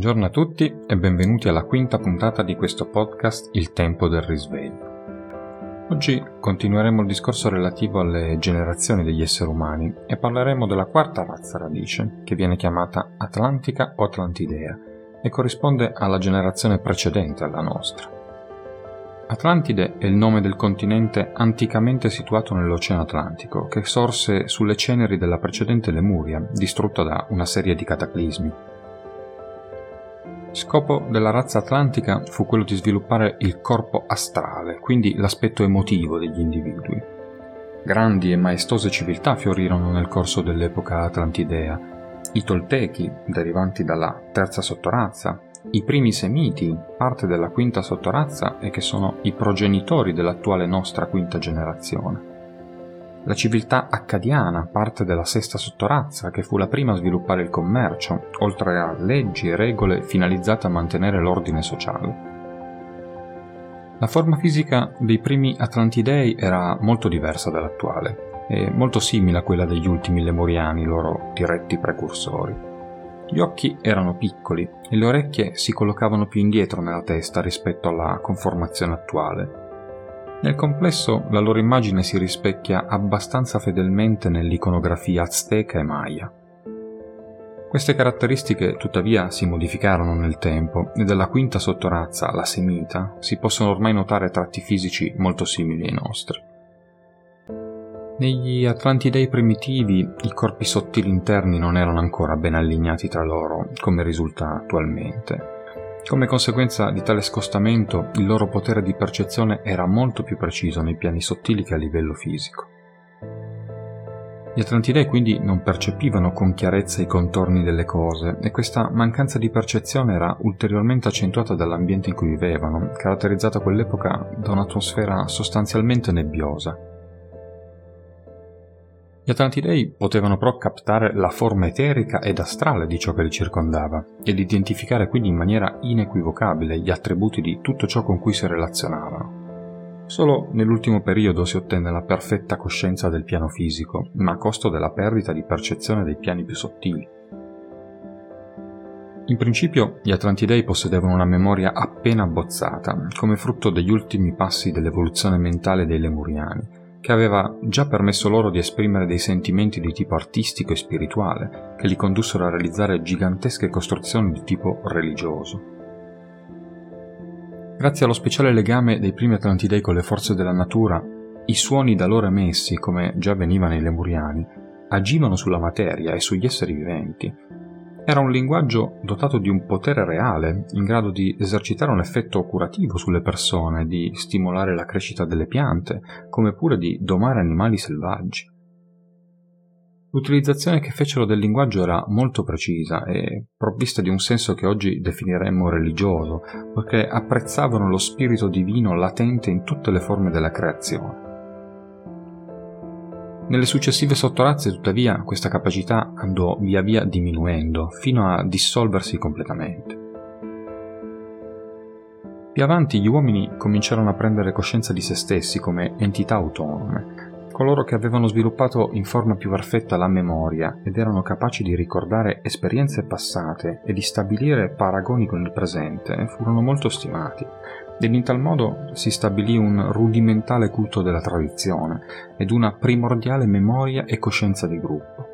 Buongiorno a tutti e benvenuti alla quinta puntata di questo podcast Il tempo del risveglio. Oggi continueremo il discorso relativo alle generazioni degli esseri umani e parleremo della quarta razza radice, che viene chiamata Atlantica o Atlantidea e corrisponde alla generazione precedente alla nostra. Atlantide è il nome del continente anticamente situato nell'Oceano Atlantico, che sorse sulle ceneri della precedente Lemuria, distrutta da una serie di cataclismi. Scopo della razza atlantica fu quello di sviluppare il corpo astrale, quindi l'aspetto emotivo degli individui. Grandi e maestose civiltà fiorirono nel corso dell'epoca atlantidea. I Toltechi, derivanti dalla terza sottorazza, i primi Semiti, parte della quinta sottorazza e che sono i progenitori dell'attuale nostra quinta generazione la civiltà accadiana, parte della sesta sottorazza, che fu la prima a sviluppare il commercio, oltre a leggi e regole finalizzate a mantenere l'ordine sociale. La forma fisica dei primi Atlantidei era molto diversa dall'attuale e molto simile a quella degli ultimi Lemuriani, loro diretti precursori. Gli occhi erano piccoli e le orecchie si collocavano più indietro nella testa rispetto alla conformazione attuale, nel complesso la loro immagine si rispecchia abbastanza fedelmente nell'iconografia azteca e maya. Queste caratteristiche tuttavia si modificarono nel tempo e dalla quinta sottorazza, la semita, si possono ormai notare tratti fisici molto simili ai nostri. Negli Atlantidei primitivi i corpi sottili interni non erano ancora ben allineati tra loro, come risulta attualmente, come conseguenza di tale scostamento, il loro potere di percezione era molto più preciso nei piani sottili che a livello fisico. Gli Atlantidei quindi non percepivano con chiarezza i contorni delle cose e questa mancanza di percezione era ulteriormente accentuata dall'ambiente in cui vivevano, caratterizzato a quell'epoca da un'atmosfera sostanzialmente nebbiosa. Gli Atlantidei potevano però captare la forma eterica ed astrale di ciò che li circondava ed identificare quindi in maniera inequivocabile gli attributi di tutto ciò con cui si relazionavano. Solo nell'ultimo periodo si ottenne la perfetta coscienza del piano fisico, ma a costo della perdita di percezione dei piani più sottili. In principio gli Atlantidei possedevano una memoria appena abbozzata, come frutto degli ultimi passi dell'evoluzione mentale dei Lemuriani, che aveva già permesso loro di esprimere dei sentimenti di tipo artistico e spirituale, che li condussero a realizzare gigantesche costruzioni di tipo religioso. Grazie allo speciale legame dei primi Atlantidei con le forze della natura, i suoni da loro emessi, come già avveniva nei Lemuriani, agivano sulla materia e sugli esseri viventi, era un linguaggio dotato di un potere reale, in grado di esercitare un effetto curativo sulle persone, di stimolare la crescita delle piante, come pure di domare animali selvaggi. L'utilizzazione che fecero del linguaggio era molto precisa e provvista di un senso che oggi definiremmo religioso, poiché apprezzavano lo spirito divino latente in tutte le forme della creazione. Nelle successive sottorazze, tuttavia, questa capacità andò via via diminuendo, fino a dissolversi completamente. Più avanti gli uomini cominciarono a prendere coscienza di se stessi come entità autonome, coloro che avevano sviluppato in forma più perfetta la memoria ed erano capaci di ricordare esperienze passate e di stabilire paragoni con il presente furono molto stimati, ed in tal modo si stabilì un rudimentale culto della tradizione ed una primordiale memoria e coscienza di gruppo.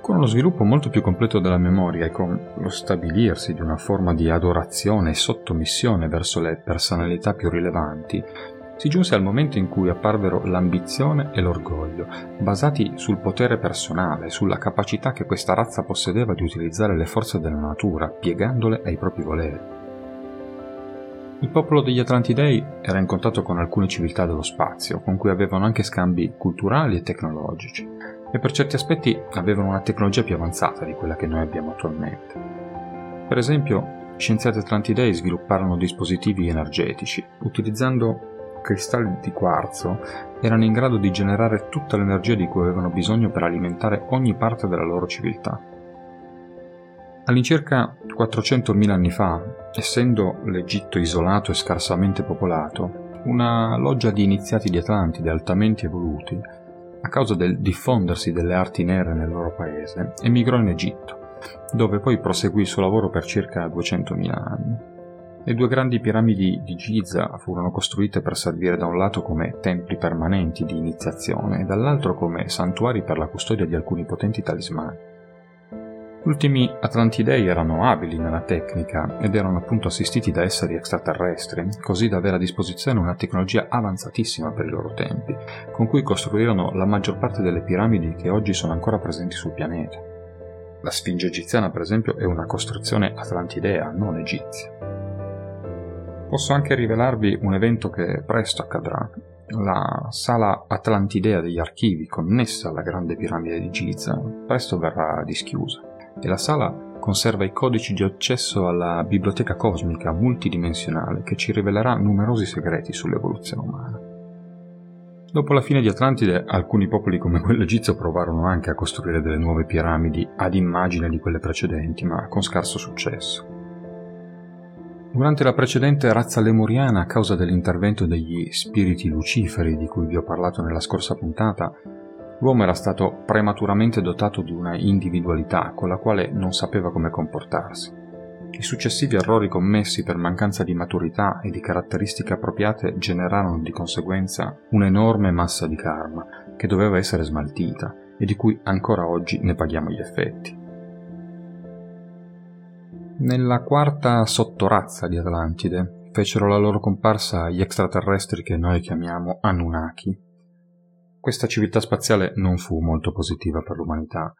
Con lo sviluppo molto più completo della memoria e con lo stabilirsi di una forma di adorazione e sottomissione verso le personalità più rilevanti, si giunse al momento in cui apparvero l'ambizione e l'orgoglio, basati sul potere personale, sulla capacità che questa razza possedeva di utilizzare le forze della natura, piegandole ai propri voleri. Il popolo degli Atlantidei era in contatto con alcune civiltà dello spazio, con cui avevano anche scambi culturali e tecnologici, e per certi aspetti avevano una tecnologia più avanzata di quella che noi abbiamo attualmente. Per esempio, scienziati atlantidei svilupparono dispositivi energetici, utilizzando cristalli di quarzo, erano in grado di generare tutta l'energia di cui avevano bisogno per alimentare ogni parte della loro civiltà. All'incirca 400.000 anni fa, essendo l'Egitto isolato e scarsamente popolato, una loggia di iniziati di Atlantide altamente evoluti, a causa del diffondersi delle arti nere nel loro paese, emigrò in Egitto dove poi proseguì il suo lavoro per circa 200.000 anni. Le due grandi piramidi di Giza furono costruite per servire da un lato come templi permanenti di iniziazione e dall'altro come santuari per la custodia di alcuni potenti talismani. Gli ultimi Atlantidei erano abili nella tecnica ed erano appunto assistiti da esseri extraterrestri, così da avere a disposizione una tecnologia avanzatissima per i loro tempi, con cui costruirono la maggior parte delle piramidi che oggi sono ancora presenti sul pianeta. La Sfinge egiziana, per esempio, è una costruzione atlantidea, non egizia. Posso anche rivelarvi un evento che presto accadrà. La sala atlantidea degli archivi connessa alla grande piramide di Giza presto verrà dischiusa e la sala conserva i codici di accesso alla biblioteca cosmica multidimensionale che ci rivelerà numerosi segreti sull'evoluzione umana. Dopo la fine di Atlantide, alcuni popoli come quello egizio provarono anche a costruire delle nuove piramidi ad immagine di quelle precedenti, ma con scarso successo. Durante la precedente razza lemuriana, a causa dell'intervento degli spiriti luciferi di cui vi ho parlato nella scorsa puntata, l'uomo era stato prematuramente dotato di una individualità con la quale non sapeva come comportarsi. I successivi errori commessi per mancanza di maturità e di caratteristiche appropriate generarono di conseguenza un'enorme massa di karma che doveva essere smaltita e di cui ancora oggi ne paghiamo gli effetti. Nella quarta sottorazza di Atlantide fecero la loro comparsa gli extraterrestri che noi chiamiamo Anunnaki. Questa civiltà spaziale non fu molto positiva per l'umanità,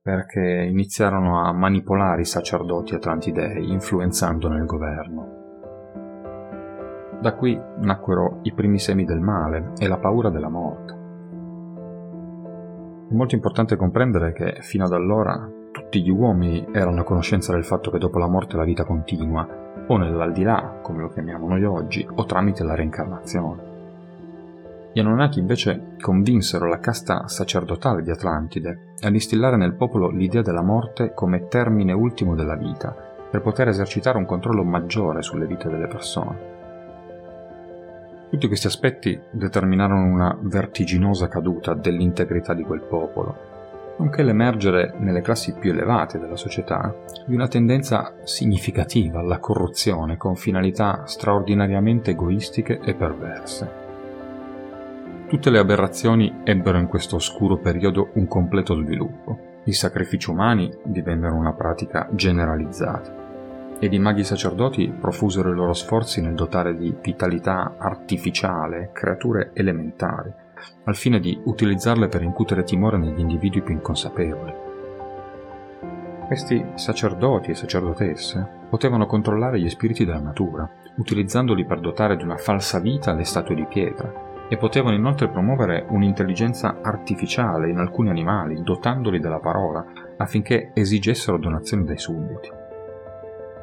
perché iniziarono a manipolare i sacerdoti atlantidei, influenzandone il governo. Da qui nacquero i primi semi del male e la paura della morte. È molto importante comprendere che fino ad allora tutti gli uomini erano a conoscenza del fatto che dopo la morte la vita continua, o nell'aldilà, come lo chiamiamo noi oggi, o tramite la reincarnazione. Gli Anunnaki invece convinsero la casta sacerdotale di Atlantide ad instillare nel popolo l'idea della morte come termine ultimo della vita, per poter esercitare un controllo maggiore sulle vite delle persone. Tutti questi aspetti determinarono una vertiginosa caduta dell'integrità di quel popolo nonché l'emergere nelle classi più elevate della società di una tendenza significativa alla corruzione con finalità straordinariamente egoistiche e perverse. Tutte le aberrazioni ebbero in questo oscuro periodo un completo sviluppo. I sacrifici umani divennero una pratica generalizzata ed i maghi sacerdoti profusero i loro sforzi nel dotare di vitalità artificiale creature elementari, al fine di utilizzarle per incutere timore negli individui più inconsapevoli. Questi sacerdoti e sacerdotesse potevano controllare gli spiriti della natura, utilizzandoli per dotare di una falsa vita le statue di pietra, e potevano inoltre promuovere un'intelligenza artificiale in alcuni animali, dotandoli della parola, affinché esigessero donazioni dai sudditi.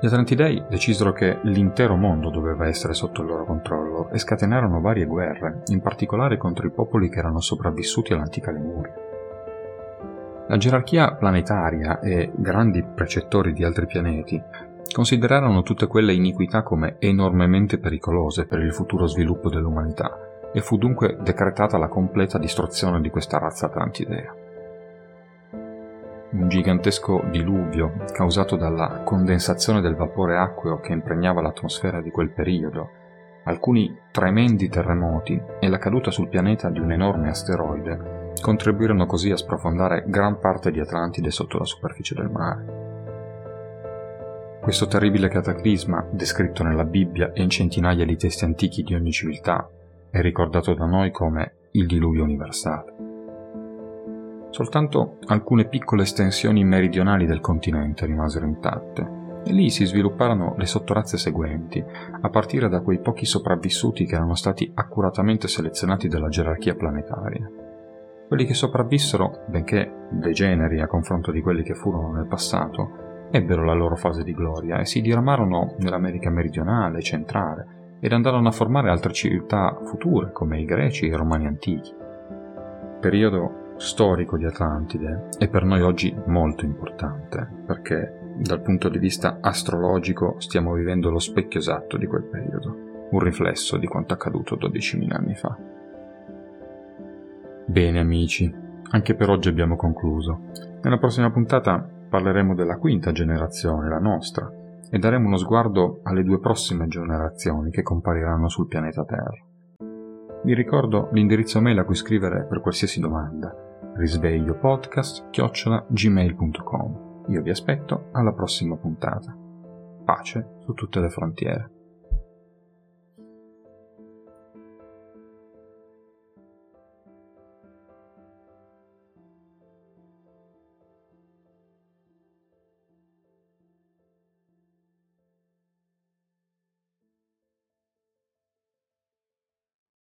Gli Atlantidei decisero che l'intero mondo doveva essere sotto il loro controllo e scatenarono varie guerre, in particolare contro i popoli che erano sopravvissuti all'antica Lemuria. La gerarchia planetaria e grandi precettori di altri pianeti considerarono tutte quelle iniquità come enormemente pericolose per il futuro sviluppo dell'umanità e fu dunque decretata la completa distruzione di questa razza atlantidea un gigantesco diluvio causato dalla condensazione del vapore acqueo che impregnava l'atmosfera di quel periodo, alcuni tremendi terremoti e la caduta sul pianeta di un enorme asteroide contribuirono così a sprofondare gran parte di Atlantide sotto la superficie del mare. Questo terribile cataclisma, descritto nella Bibbia e in centinaia di testi antichi di ogni civiltà, è ricordato da noi come il diluvio universale. Soltanto alcune piccole estensioni meridionali del continente rimasero intatte e lì si svilupparono le sottorazze seguenti, a partire da quei pochi sopravvissuti che erano stati accuratamente selezionati dalla gerarchia planetaria. Quelli che sopravvissero, benché degeneri a confronto di quelli che furono nel passato, ebbero la loro fase di gloria e si diramarono nell'America meridionale centrale ed andarono a formare altre civiltà future come i greci e i romani antichi. Periodo storico di Atlantide è per noi oggi molto importante perché dal punto di vista astrologico stiamo vivendo lo specchio esatto di quel periodo, un riflesso di quanto accaduto 12.000 anni fa. Bene amici, anche per oggi abbiamo concluso. Nella prossima puntata Parleremo della quinta generazione, la nostra, e daremo uno sguardo alle due prossime generazioni che compariranno sul pianeta Terra. Vi ricordo l'indirizzo mail a cui scrivere per qualsiasi domanda risvegliopodcast.gmail.com Io vi aspetto alla prossima puntata. Pace su tutte le frontiere.